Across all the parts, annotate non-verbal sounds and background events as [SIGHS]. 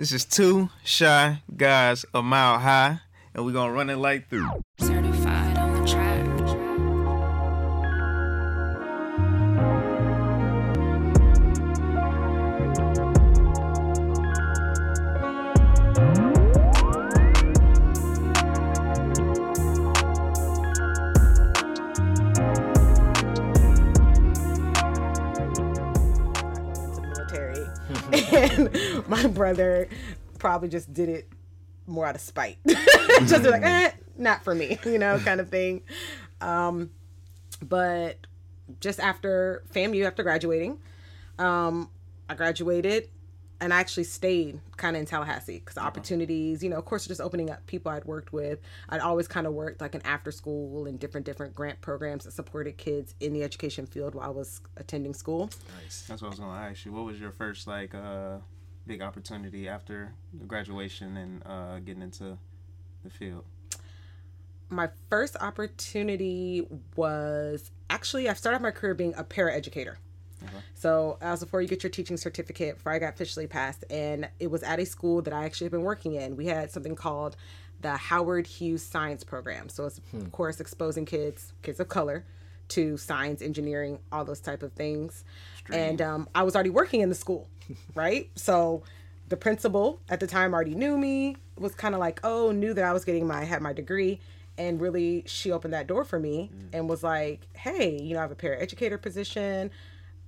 This is two shy guys a mile high, and we're gonna run it like through. Brother probably just did it more out of spite. [LAUGHS] just like, eh, not for me, you know, kind of thing. Um, but just after FAMU, after graduating, um, I graduated and I actually stayed kind of in Tallahassee because opportunities, you know, of course, just opening up people I'd worked with. I'd always kind of worked like an after school and different different grant programs that supported kids in the education field while I was attending school. Nice. That's what I was gonna ask you. What was your first like uh big opportunity after graduation and uh getting into the field? my first opportunity was actually I started my career being a paraeducator. So as before you get your teaching certificate, before I got officially passed, and it was at a school that I actually had been working in. We had something called the Howard Hughes Science Program. So it's of course exposing kids, kids of color, to science, engineering, all those type of things. And um, I was already working in the school, right? So the principal at the time already knew me, was kind of like, oh, knew that I was getting my had my degree, and really she opened that door for me and was like, hey, you know, I have a paraeducator position.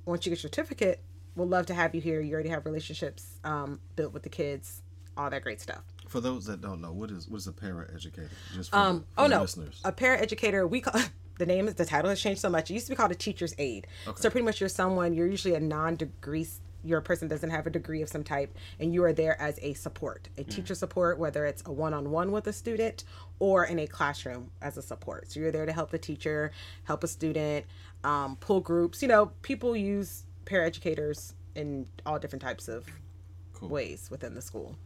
Once you get your certificate, we'll love to have you here. You already have relationships um, built with the kids, all that great stuff. For those that don't know, what is what is a paraeducator? Just for, Um, the, for oh no, listeners. a paraeducator. We call [LAUGHS] the name is the title has changed so much. It used to be called a teacher's aide. So pretty much you're someone. You're usually a non-degree. You're person doesn't have a degree of some type, and you are there as a support, a teacher support, whether it's a one-on-one with a student or in a classroom as a support. So you're there to help the teacher, help a student, um, pull groups. You know, people use paraeducators in all different types of ways within the school.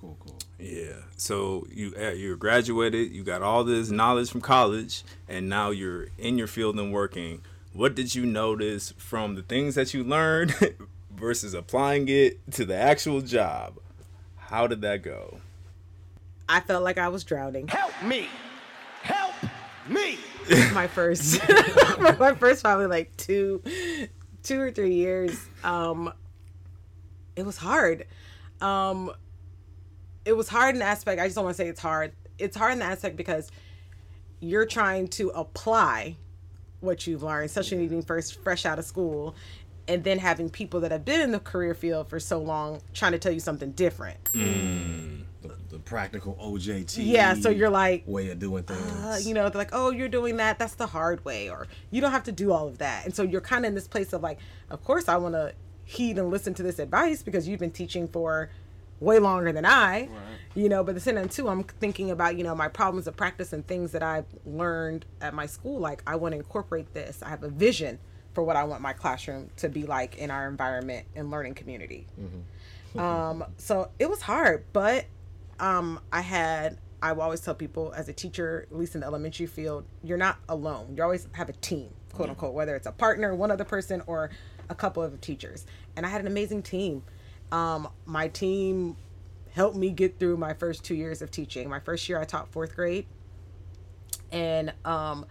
cool, cool. Yeah. So you uh, you're graduated, you got all this knowledge from college, and now you're in your field and working. What did you notice from the things that you learned [LAUGHS] versus applying it to the actual job? How did that go? I felt like I was drowning. Help me! Help me! [LAUGHS] my first [LAUGHS] my first probably like two two or three years um it was hard um it was hard in the aspect i just don't want to say it's hard it's hard in the aspect because you're trying to apply what you've learned especially being first fresh out of school and then having people that have been in the career field for so long trying to tell you something different The, the practical OJT. Yeah, so you're like, way of doing things. uh, you know, they're like, oh, you're doing that. That's the hard way, or you don't have to do all of that. And so you're kind of in this place of like, of course, I want to heed and listen to this advice because you've been teaching for way longer than I, you know. But the same time too, I'm thinking about you know my problems of practice and things that I've learned at my school. Like I want to incorporate this. I have a vision for what I want my classroom to be like in our environment and learning community. Um, so it was hard, but um, I had I will always tell people as a teacher, at least in the elementary field, you're not alone. You always have a team, quote unquote, whether it's a partner, one other person, or a couple of teachers. And I had an amazing team. Um, my team helped me get through my first two years of teaching. My first year, I taught fourth grade, and um,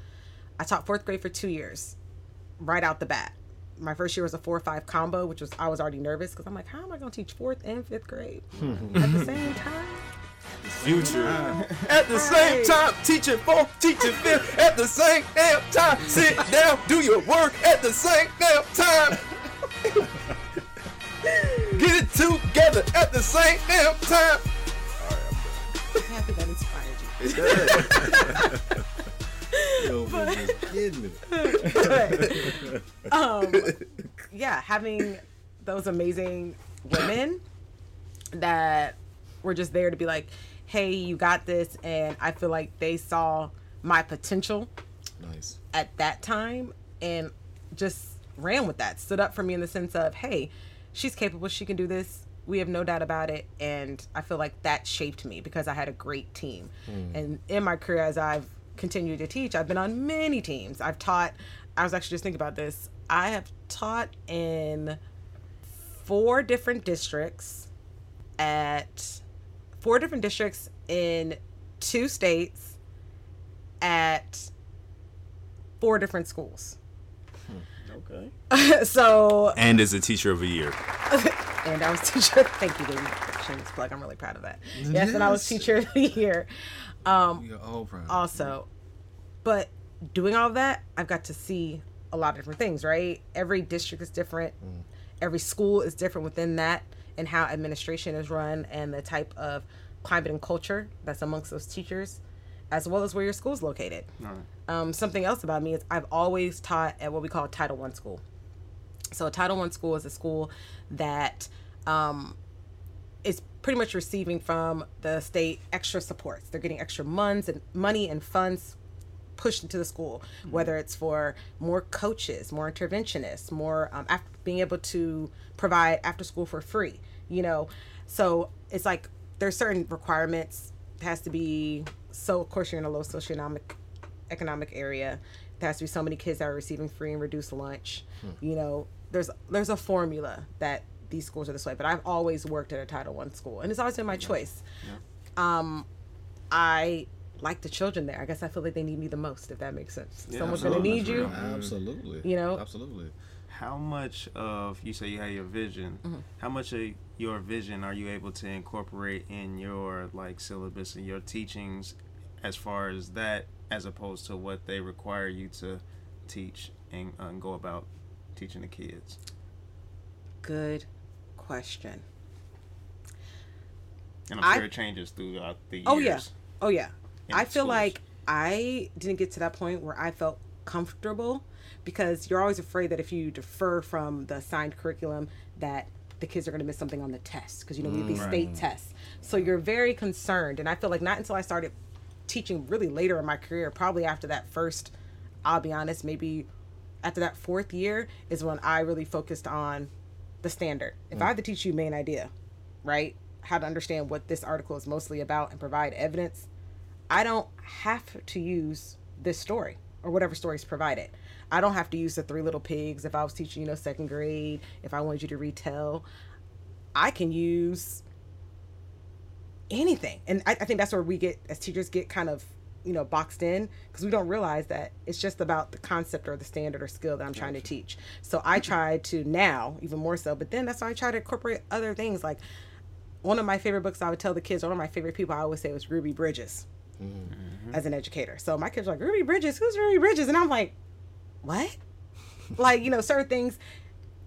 I taught fourth grade for two years, right out the bat. My first year was a four or five combo, which was I was already nervous because I'm like, how am I going to teach fourth and fifth grade [LAUGHS] at the same time? Future. At the same time, teaching fourth, teaching fifth, at the same damn time. Sit down, do your work at the same damn time. [LAUGHS] Get it together at the same damn time. I'm happy that inspired you. [LAUGHS] Yo, [LAUGHS] man, just getting [LAUGHS] um, yeah, having those amazing women that were just there to be like, hey, you got this. And I feel like they saw my potential Nice. at that time and just ran with that, stood up for me in the sense of, hey, she's capable, she can do this. We have no doubt about it. And I feel like that shaped me because I had a great team. And in my career, as I've continued to teach, I've been on many teams. I've taught, I was actually just thinking about this. I have taught in four different districts at four different districts in two states at four different schools. Okay. [LAUGHS] so And as a teacher of a year. [LAUGHS] and I was teacher. [LAUGHS] Thank you, baby. Shameless plug. I'm really proud of that. Yes, and I was teacher of the year. Um, We are all proud. also, but doing all of that, I've got to see a lot of different things. Right? Every district is different. Every school is different within that, and how administration is run, and the type of climate and culture that's amongst those teachers, as well as where your school's located. Um, something else about me is I've always taught at what we call Title One school. So a Title One school is a school that um, is pretty much receiving from the state extra supports. They're getting extra funds and money and funds pushed into the school, whether it's for more coaches, more interventionists, more um, being able to provide after school for free. You know, so it's like there's certain requirements. It has to be so. Of course, you're in a low socioeconomic economic area. There has to be so many kids that are receiving free and reduced lunch. You know, there's there's a formula that these schools are this way. But I've always worked at a Title One school, and it's always been my choice. Um, I like the children there. I guess I feel like they need me the most, if that makes sense. Someone's gonna need you. Absolutely. You know? Absolutely. How much of you say you have your vision? Mm-hmm. How much of your vision are you able to incorporate in your like syllabus and your teachings, as far as that, as opposed to what they require you to teach and, uh, and go about teaching the kids? Good question. And I'm I- sure it changes throughout the years. Oh yeah. Oh yeah. I feel schools. like I didn't get to that point where I felt comfortable because you're always afraid that if you defer from the assigned curriculum that the kids are going to miss something on the test because you know we have these state tests. So you're very concerned and I feel like not until I started teaching really later in my career, probably after that first I'll be honest, maybe after that fourth year is when I really focused on the standard. If mm. I have to teach you main idea, right? How to understand what this article is mostly about and provide evidence, I don't have to use this story or whatever story is provided. I don't have to use the three little pigs if I was teaching, you know, second grade, if I wanted you to retell. I can use anything. And I, I think that's where we get, as teachers, get kind of, you know, boxed in because we don't realize that it's just about the concept or the standard or skill that I'm trying to teach. So I try to now, even more so, but then that's why I try to incorporate other things. Like one of my favorite books I would tell the kids, one of my favorite people I always say was Ruby Bridges mm-hmm. as an educator. So my kids are like, Ruby Bridges, who's Ruby Bridges? And I'm like, what? [LAUGHS] like, you know, certain things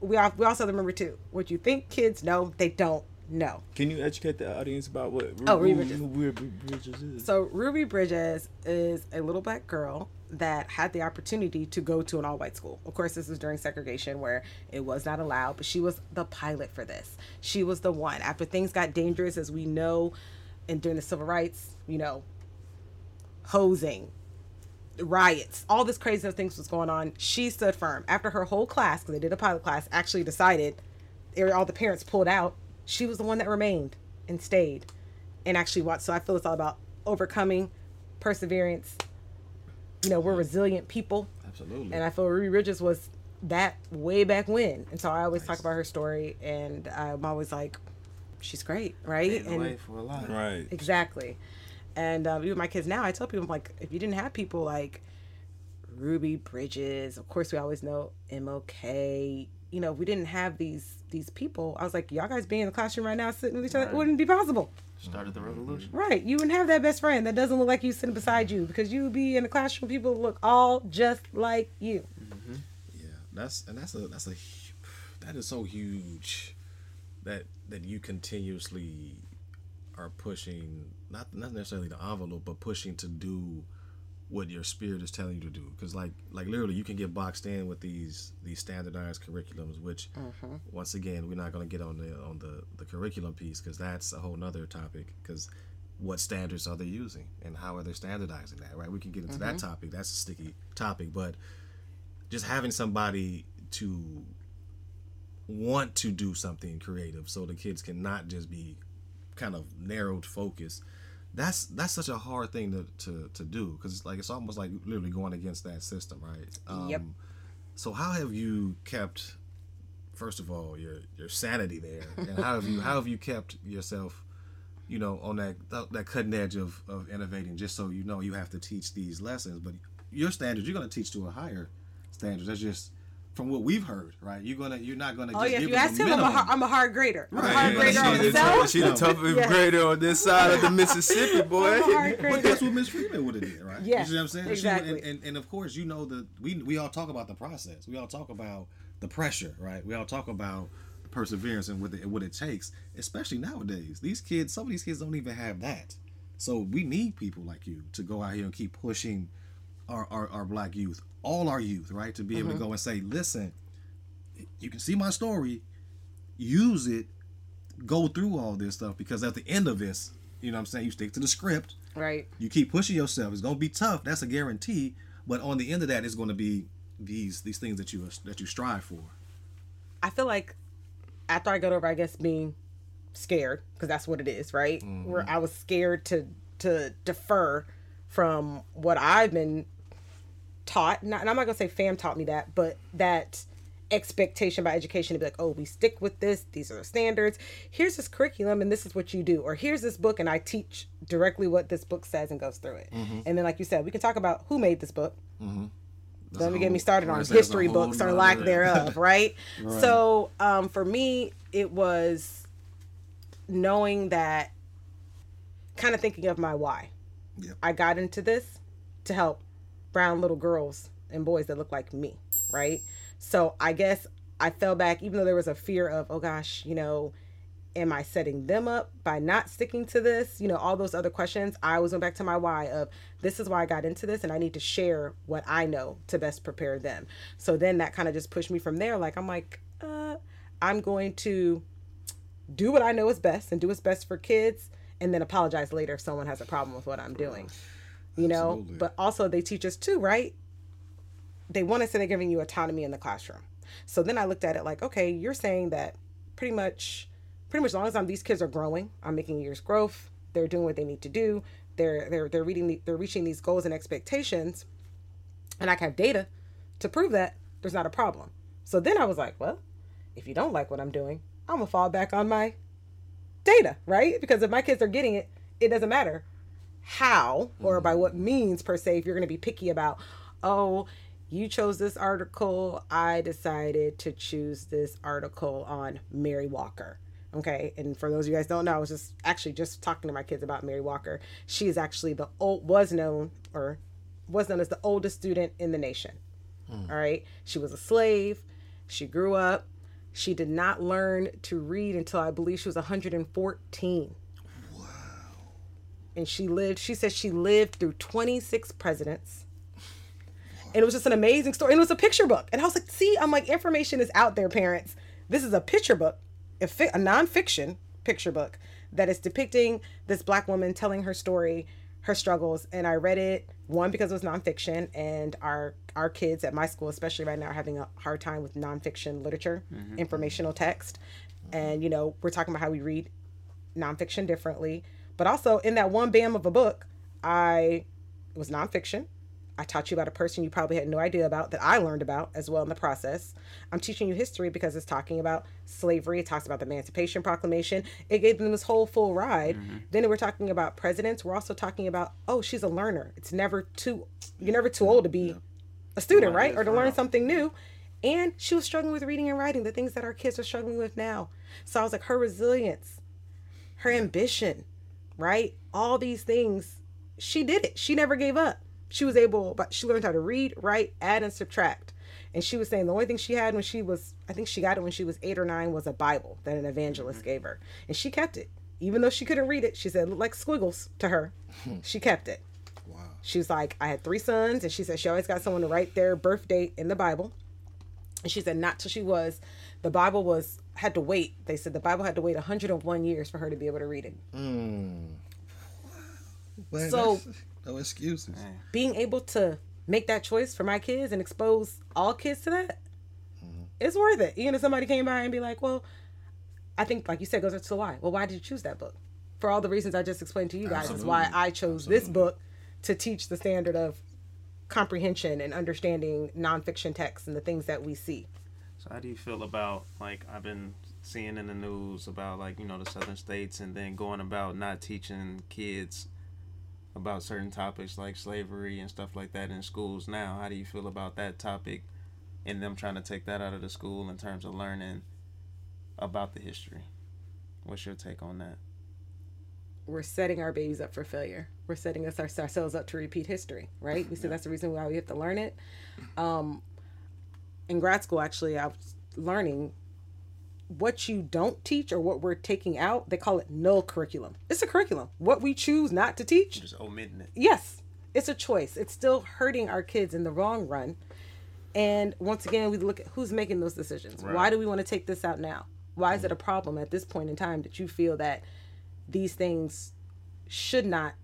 we, we also remember too. What you think kids know, they don't know. Can you educate the audience about what Oh, Ruby Ruby Bridges. Ruby Bridges is? So Ruby Bridges is a little black girl that had the opportunity to go to an all-white school. Of course, this was during segregation where it was not allowed, but she was the pilot for this. She was the one. After things got dangerous, as we know, and during the civil rights, you know, hosing, riots, all this crazy things was going on. She stood firm. After her whole class, because they did a pilot class, actually decided, they- all the parents pulled out. She was the one that remained and stayed, and actually watched. So I feel it's all about overcoming, perseverance. You know, we're resilient people, Absolutely. and I feel Ruby Bridges was that way back when. And so I always talk about her story, and I'm always like, she's great, right? Paved the And way for a lot. right. Exactly. And um, even my kids now, I tell people, I'm like, if you didn't have people like Ruby Bridges, of course, we always know MLK. You know, if we didn't have these these people. I was like, y'all guys being in the classroom right now, sitting with each other, it wouldn't be possible. Started the revolution. Right. You wouldn't have that best friend that doesn't look like you sitting beside you because you would be in the classroom, people look all just like you. Mm-hmm. Yeah, that's and that's a that's a that is so huge that that you continuously are pushing not not necessarily the envelope but pushing to do what your spirit is telling you to do. Because like like literally you can get boxed in with these these standardized curriculums which mm-hmm. once again we're not going to get on the on the the curriculum piece because that's a whole nother topic because what standards are they using and how are they standardizing that right? We can get into that mm-hmm. topic. That's a sticky topic but just having somebody to want to do something creative so the kids can not just be kind of narrowed focus that's that's such a hard thing to to, to do because it's like it's almost like literally going against that system right um, Yep. so how have you kept first of all your your sanity there, and how have you how have you kept yourself, you know, on that that cutting edge of of innovating? Just so you know, you have to teach these lessons, but your standards you're going to teach to a higher standard. That's just from what we've heard, right? You're gonna you're not gonna. Oh just yeah, if give you us ask a him, I'm a, minimum. hard, I'm a hard grader. I'm a Right, hard yeah, grader she on the the top- self. The toughest Yeah. grader on this side of the [LAUGHS] Mississippi, boy. I'm a hard But that's what Miss Freeman would have did, right? Yeah, you see what I'm saying? She would- exactly. and, and, and of course, you know the we we all talk about the process. We all talk about the pressure, right? We all talk about the perseverance and what it, what it takes, especially nowadays. These kids, some of these kids don't even have that. So we need people like you to go out here and keep pushing our our, our black youth, all our youth, right? To be able to Mm-hmm. go and say, listen, you can see my story, use it, go through all this stuff because at the end of this, you know what I'm saying, you stick to the script Right. you keep pushing yourself. It's gonna be tough. That's a guarantee. But on the end of that, it's gonna be these these things that you that you strive for. I feel like after I got over, I guess being scared because that's what it is, right? Where I was scared to to defer from what I've been taught. Not, and I'm not gonna say fam taught me that, but that expectation by education to be like, oh, we stick with this. These are the standards. Here's this curriculum, and this is what you do. Or here's this book, and I teach directly what this book says and goes through it. And then, like you said, we can talk about who made this book. Don't a get me started on right, history books or lack thereof, [LAUGHS] right? So, um, for me, it was knowing that, kind of thinking of my why. Yep. I got into this to help brown little girls and boys that look like me, right? So I guess I fell back, even though there was a fear of, oh gosh, you know, am I setting them up by not sticking to this? You know, all those other questions. I always went back to my why of this is why I got into this and I need to share what I know to best prepare them. So then that kind of just pushed me from there. Like, I'm like, uh, I'm going to do what I know is best and do what's best for kids and then apologize later if someone has a problem with what I'm doing. You know, Absolutely. but also they teach us too, right? They want to say they're giving you autonomy in the classroom. So then I looked at it like, okay, you're saying that pretty much, pretty much as long as I'm, these kids are growing, I'm making years growth, they're doing what they need to do, they're they're they're reading, the, they're reaching these goals and expectations, and I can have data to prove that there's not a problem. So then I was like, well, if you don't like what I'm doing, I'm gonna fall back on my data, right? Because if my kids are getting it, it doesn't matter how or by mm-hmm. what means per se if you're going to be picky about oh you chose this article i decided to choose this article on mary walker. Okay and for those of you guys don't know i was just actually just talking to my kids about mary walker. She is actually the old was known or was known as the oldest student in the nation. Hmm. All right? She was a slave. She grew up. She did not learn to read until i believe she was 114 and she lived she said she lived through 26 presidents. And it was just an amazing story and it was a picture book. And i was like see i'm like information is out there parents. This is a picture book a, fi- a nonfiction picture book that is depicting this black woman telling her story her struggles. And i read it one because it was nonfiction and our our kids at my school especially right now are having a hard time with nonfiction literature mm-hmm. informational text. And you know we're talking about how we read nonfiction differently. But also in that one bam of a book, I it was nonfiction. I taught you about a person you probably had no idea about that I learned about as well in the process. I'm teaching you history because it's talking about slavery. It talks about the Emancipation Proclamation. It gave them this whole full ride. Then we're talking about presidents. We're also talking about oh, she's a learner. It's never too you're never too old to be a student, right? Or to learn something new. And she was struggling with reading and writing, the things that our kids are struggling with now. So I was like, her resilience, her ambition, right? All these things, she did it. She never gave up. She was able, but she learned how to read, write, add, and subtract. And she was saying the only thing she had when she was, I think she got it when she was eight or nine, was a Bible that an evangelist mm-hmm. gave her. And she kept it. Even though she couldn't read it, she said it looked like squiggles to her. [LAUGHS] she kept it. Wow. She was like, I had three sons, and she said she always got someone to write their birth date in the Bible. And she said not till she was, the Bible was had to wait. They said the Bible had to wait 101 years for her to be able to read it. Man, So- no excuses. Being able to make that choice for my kids and expose all kids to that, it's worth it. Even if somebody came by and be like, well, I think like you said goes to the why. Well, why did you choose that book? For all the reasons I just explained to you guys is why I chose this book to teach the standard of comprehension and understanding nonfiction texts and the things that we see. So how do you feel about like I've been seeing in the news about like you know the southern states and then going about not teaching kids about certain topics like slavery and stuff like that in schools now. How do you feel about that topic and them trying to take that out of the school in terms of learning about the history? What's your take on that? we're setting our babies up for failure. We're setting us our, ourselves up to repeat history, right? We said that's the reason why we have to learn it. Um, in grad school, actually, I was learning what you don't teach or what we're taking out. They call it null curriculum. It's a curriculum. What we choose not to teach, Just omitting it. yes, it's a choice. It's still hurting our kids in the wrong run. And once again, we look at who's making those decisions. Why do we want to take this out now? Why is it a problem at this point in time that you feel that these things should not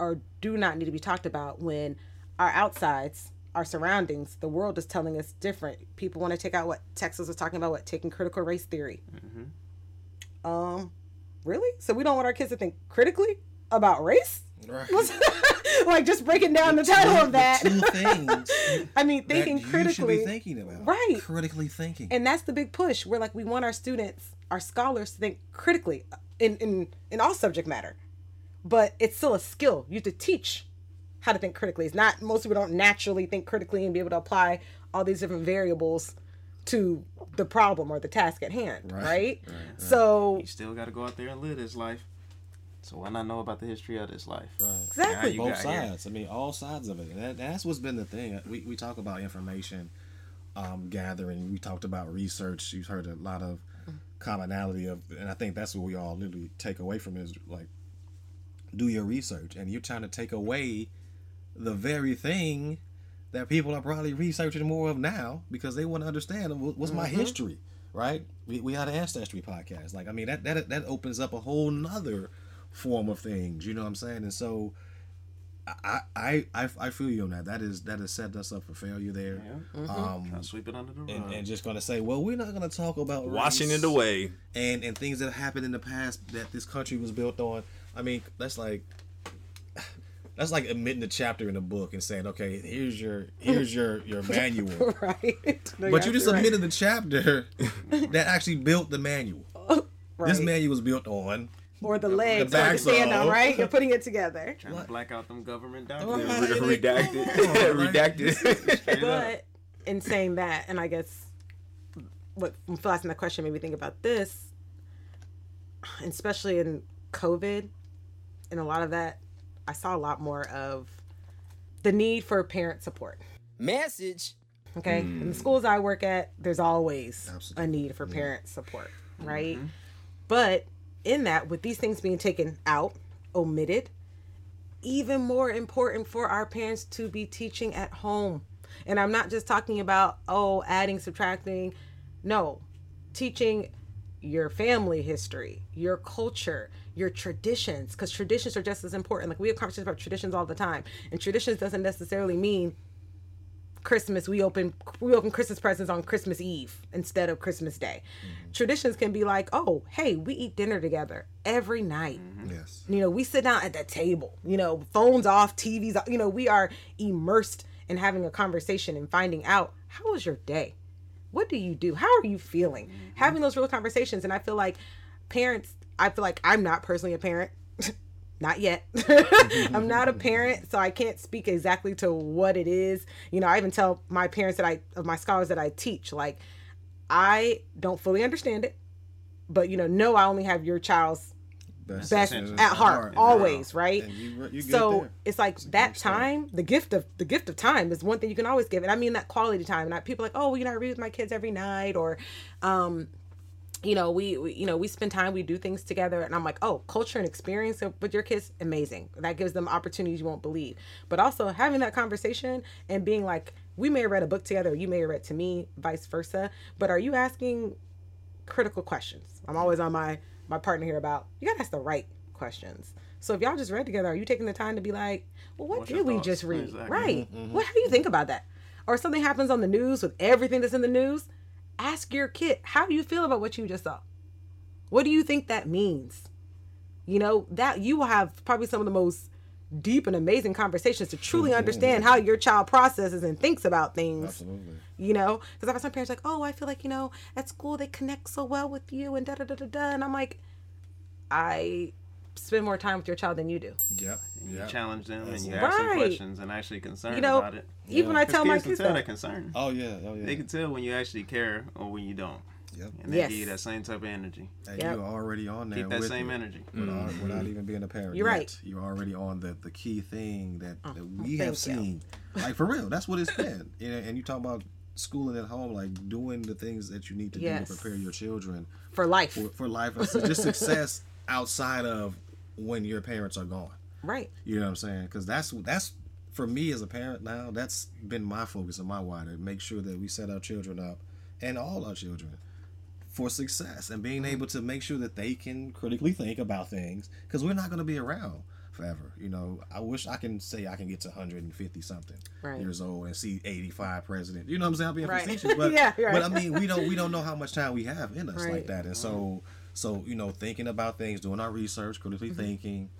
or do not need to be talked about when our outsides, our surroundings, the world is telling us different. People want to take out what Texas was talking about, what taking critical race theory. Um, really? So we don't want our kids to think critically about race? Right. [LAUGHS] like just breaking down the title of that. The two things [LAUGHS] I mean, thinking you should critically. be thinking about. Right. Critically thinking. and that's the big push. We're like we want our students, our scholars to think critically in in in all subject matter. But it's still a skill. You have to teach how to think critically. It's not most people don't naturally think critically and be able to apply all these different variables to the problem or the task at hand, right? So You still got to go out there and live this life. So why not know about the history of this life? Right. exactly. both got here. sides. I mean, all sides of it. That, that's what's been the thing. We, we talk about information um, gathering. We talked about research. You've heard a lot of commonality of, and I think that's what we all literally take away from is like, do your research. And you're trying to take away the very thing that people are probably researching more of now because they want to understand what- what's my history, right? We, we had an ancestry podcast. Like, I mean, that, that that opens up a whole nother form of things. You know what I'm saying? And so, I I I, I feel you on that. That is that has set us up for failure there. Um, I'll sweep it under the rug. and, and just gonna say, well, we're not gonna talk about Washing it away. and and things that happened in the past that this country was built on. I mean, that's like that's like admitting the chapter in a book and saying, okay, here's your [LAUGHS] here's your your manual. [LAUGHS] right. No, But you just absolutely admitted the chapter [LAUGHS] that actually built the manual. right. This manual was built on. or the legs or the stand on, right? You're putting it together. Trying to black out them government documents. Re- redacted. Redacted. Straight up. But in saying that, and I guess what when Phil asking that question made me think about this, especially in COVID, and a lot of that, I saw a lot more of the need for parent support. Message. Okay, in the hmm. schools I work at, there's always Absolutely. a need for parent support, mm-hmm. right? But in that, with these things being taken out, omitted, even more important for our parents to be teaching at home. And I'm not just talking about, oh, adding, subtracting. No, teaching your family history, your culture, your traditions, because traditions are just as important. Like we have conversations about traditions all the time. And traditions doesn't necessarily mean Christmas, we open we open Christmas presents on Christmas Eve instead of Christmas Day. Mm-hmm. Traditions can be like, oh, hey, we eat dinner together every night. Mm-hmm. Yes. You know, we sit down at the table. You know, phones off, TVs. off. You know, we are immersed in having a conversation and finding out how was your day, what do you do, how are you feeling, mm-hmm. having those real conversations. And I feel like parents. I feel like I'm not personally a parent. [LAUGHS] not yet. [LAUGHS] I'm not a parent, so I can't speak exactly to what it is. You know, I even tell my parents that I of my scholars that I teach, like I don't fully understand it, but you know, no, I only have your child's best essential. at heart, always, right? You, you so there. it's like that time, the gift of the gift of time is one thing you can always give, and I mean that quality time. And I, people like, oh, well, you know, I read with my kids every night, or, um, you know, we, we you know we spend time, we do things together, and I'm like, oh, culture and experience with your kids, amazing. That gives them opportunities you won't believe. But also having that conversation and being like, we may have read a book together, you may have read to me, vice versa. But are you asking critical questions? I'm always on my my partner here about you gotta ask the right questions. So if y'all just read together, are you taking the time to be like, well, what What's did we thoughts? just read? Exactly. Right. Mm-hmm. What how do you think about that? Or something happens on the news with everything that's in the news, ask your kid, how do you feel about what you just saw? What do you think that means? You know, that you will have probably some of the most deep and amazing conversations to truly mm-hmm. understand how your child processes and thinks about things. Absolutely. You know, because I've had some parents like, oh, I feel like you know at school they connect so well with you and da da da da da, and I'm like, I spend more time with your child than you do. Yep. You Yep. challenge them and you ask them questions and actually concerned You know, about it. even when I 'Cause tell my kids can kids tell they're that. concerned. Oh yeah. Oh yeah. They can tell when you actually care or when you don't. Yep. And they Yes. give you that same type of energy. And Yep. you're already on there Keep that with same it. energy. Without, without even being a parent. Mm-hmm. You're yet. right. You're already on the, the key thing that, that we thank have you. seen. Like for real, that's what it's been. [LAUGHS] You know, and you talk about schooling at home, like doing the things that you need to Yes. do to prepare your children For life. for, for life. and just success [LAUGHS] outside of when your parents are gone. right. You know what I'm saying? Because that's that's for me as a parent now. That's been my focus and my why to make sure that we set our children up and all our children for success and being mm-hmm. able to make sure that they can critically think about things because we're not going to be around forever. You know, I wish I can say I can get to 150 something Right. years old and see 85 president. You know what I'm saying? I'm being Right. facetious, [LAUGHS] but Yeah, right. but I mean, we don't we don't know how much time we have in us like that, and so so you know, thinking about things, doing our research, critically Mm-hmm. thinking,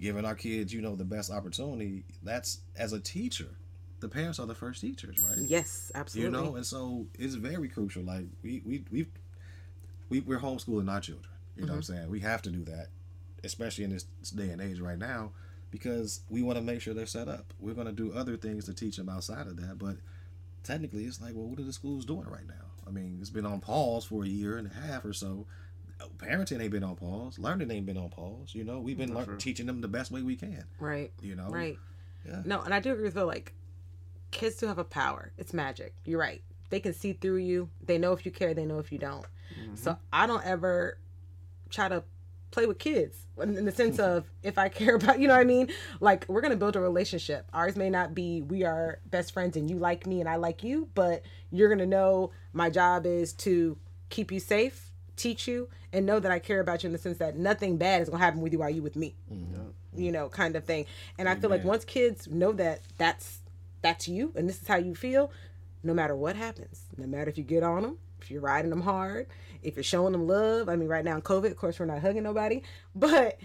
giving our kids you know the best opportunity. That's as a teacher, the parents are the first teachers, right? Yes, absolutely. You know, and so it's very crucial. Like we we we we we're homeschooling our children. You know what I'm Mm-hmm. saying? We have to do that, especially in this day and age right now, because we want to make sure they're set up. We're going to do other things to teach them outside of that, but technically, it's like, well, what are the schools doing right now? I mean, it's been on pause for a year and a half or so. Parenting ain't been on pause. Learning ain't been on pause. You know, we've been lear- teaching them the best way we can. Right. You know, Right. Yeah. No, and I do agree with Phil. Like, kids do have a power. It's magic. You're right. They can see through you. They know if you care. They know if you don't. Mm-hmm. So I don't ever try to play with kids in in the sense of [LAUGHS] if I care about, you know what I mean? Like, we're going to build a relationship. Ours may not be we are best friends and you like me and I like you, but you're going to know my job is to keep you safe, teach you, and know that I care about you in the sense that nothing bad is going to happen with you while you with me. Mm-hmm. You know, kind of thing. And I feel like once kids know that that's that's you and this is how you feel, no matter what happens, no matter if you get on them, if you're riding them hard, if you're showing them love. I mean, right now in COVID, of course, we're not hugging nobody, but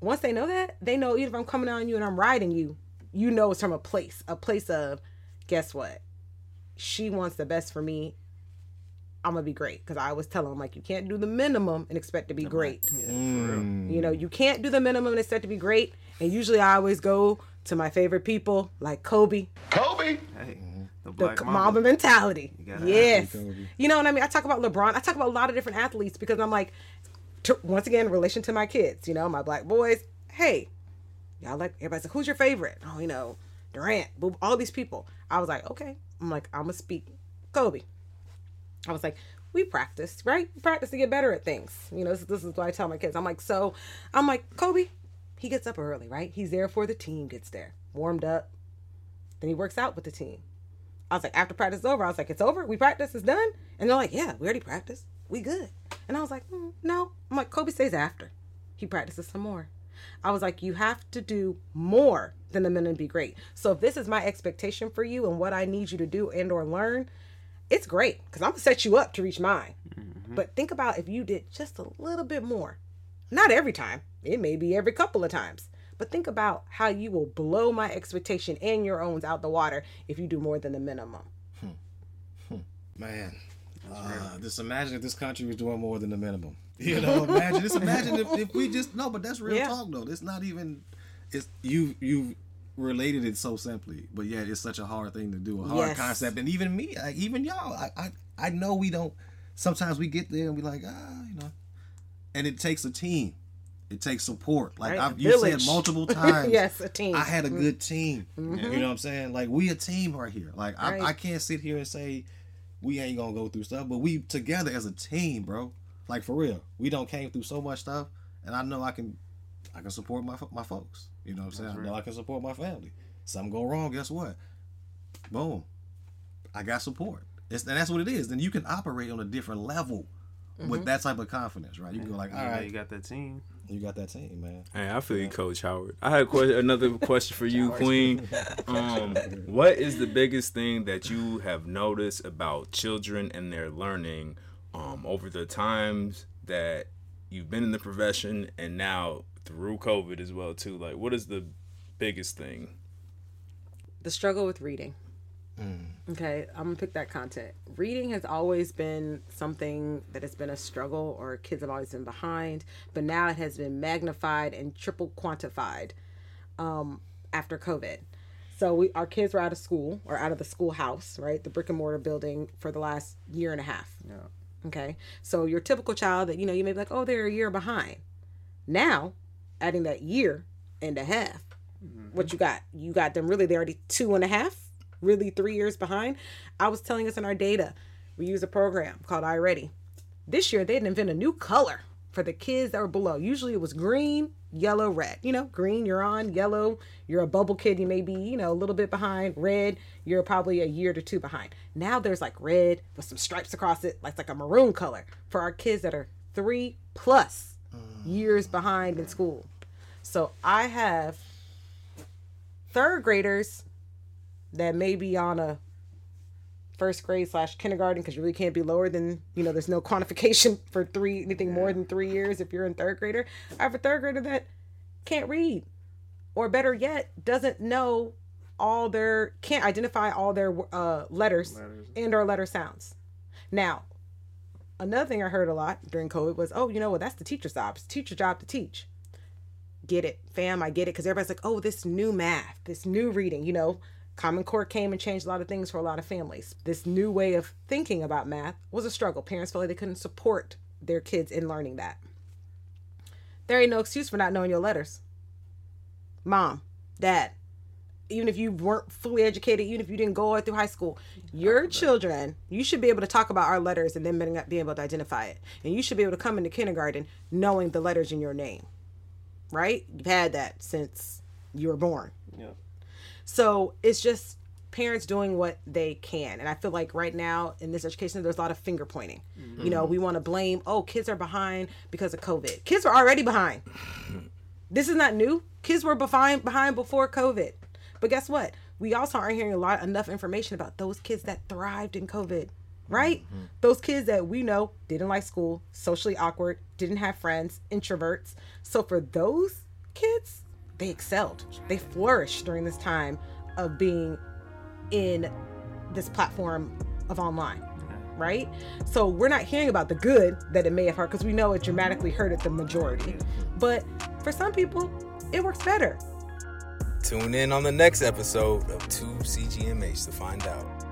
once they know that, they know even if I'm coming on you and I'm riding you, you know it's from a place, a place of, guess what? She wants the best for me. I'm gonna be great because I always tell them like you can't do the minimum and expect to be great. Mm. You know, you can't do the minimum and expect to be great. And usually, I always go to my favorite people like Kobe, Kobe. Hey, mm-hmm. the the black Mamba, mamba. mentality. gotta Yes. have You know what I mean? I talk about LeBron. I talk about a lot of different athletes because I'm like, to, once again, in relation to my kids, you know, my black boys. Hey, y'all like, everybody's like, who's your favorite? Oh, you know, Durant, Boop, all these people. I was like, okay. I'm like, I'm going to speak Kobe. I was like, we practice, right? We practice to get better at things. You know, this, this is what I tell my kids. I'm like, so I'm like, Kobe, he gets up early, right? He's there for the team, gets there, warmed up. Then he works out with the team. I was like, after practice is over, I was like, it's over? We practice, it's done? And they're like, yeah, we already practiced. We good. And I was like, mm, no. I'm like, Kobe stays after. He practices some more. I was like, you have to do more than the minimum be great. So if this is my expectation for you and what I need you to do and or learn, it's great because I'm gonna set you up to reach mine. Mm-hmm. But think about if you did just a little bit more. Not every time. It may be every couple of times. But think about how you will blow my expectation and your own out the water if you do more than the minimum. Hmm. Hmm. Man, uh, just imagine if this country was doing more than the minimum. [LAUGHS] You know, imagine just imagine if, if we just no, but that's real Yeah. talk though. It's not even. It's you you related it so simply, but yet it's such a hard thing to do, a hard Yes. concept, and even me, like, even y'all, I, I I know we don't. Sometimes we get there and we like ah, you know, and it takes a team. It takes support. Like Right, I've you said multiple [LAUGHS] times. Yes, a team. I had a good team. You know what I'm saying? Like we a team right here. Like Right. I, I can't sit here and say we ain't gonna go through stuff, but we together as a team, bro. Like for real, we don't came through so much stuff, and I know I can, I can support my my folks. You know what I'm saying? I know I can support my family. Something go wrong, guess what? Boom, I got support. It's, and that's what it is. Then you can operate on a different level with that type of confidence, right? You can go like, all right, You know, right, you got that team. you got that team, man. Hey, I feel you, Coach Howard. I had a question, another [LAUGHS] question for you, Queen. [LAUGHS] Um, what is the biggest thing that you have noticed about children and their learning um, over the times that you've been in the profession and now through COVID as well too? Like, what is the biggest thing? the struggle with reading. Okay, I'm gonna pick that content. Reading has always been something that has been a struggle, or kids have always been behind, but now it has been magnified and triple quantified um, after COVID. So we, our kids were out of school or out of the schoolhouse, right, the brick and mortar building for the last year and a half. Yeah. Okay, so your typical child that you know you may be like, oh, they're a year behind. Now, adding that year and a half, mm-hmm. what you got? You got them really they're already two and a half, really three years behind. I was telling us in our data, we use a program called iReady. This year they didn't invent a new color for the kids that were below. Usually it was green, yellow, red. You know, green you're on, yellow you're a bubble kid. You may be you know a little bit behind. Red you're probably a year to two behind. Now there's like red with some stripes across it, like like a maroon color for our kids that are three plus years behind in school. So I have third graders that may be on a first grade slash kindergarten because you really can't be lower than you know there's no quantification [LAUGHS] for three anything more than three years if you're in third grader. I have a third grader that can't read or better yet doesn't know all their can't identify all their uh, letters, and or letter sounds. Now another thing i heard a lot during covid was oh you know what that's the teacher's job it's the teacher's job to teach get it, fam. I get it. Because everybody's like, oh, this new math, this new reading, you know, Common Core came and changed a lot of things for a lot of families. This new way of thinking about math was a struggle. Parents felt like they couldn't support their kids in learning that. There ain't no excuse for not knowing your letters. Mom, dad, even if you weren't fully educated, even if you didn't go all through high school, your children, you should be able to talk about our letters and then being able to identify it. And you should be able to come into kindergarten knowing the letters in your name right? You've had that since you were born. Yeah. So it's just parents doing what they can. And I feel like right now in this education, there's a lot of finger pointing. Mm-hmm. You know, we want to blame, oh, kids are behind because of COVID. Kids were already behind. [SIGHS] this is not new. Kids were behind behind before COVID. But guess what? We also aren't hearing a lot enough information about those kids that thrived in COVID. Right? Mm-hmm. Those kids that we know didn't like school, socially awkward, didn't have friends, introverts. So for those kids, they excelled. They flourished during this time of being in this platform of online. Right? So we're not hearing about the good that it may have hurt because we know it dramatically hurted the majority. Mm-hmm. But for some people, it works better. Tune in on the next episode of 2 CGMH to find out.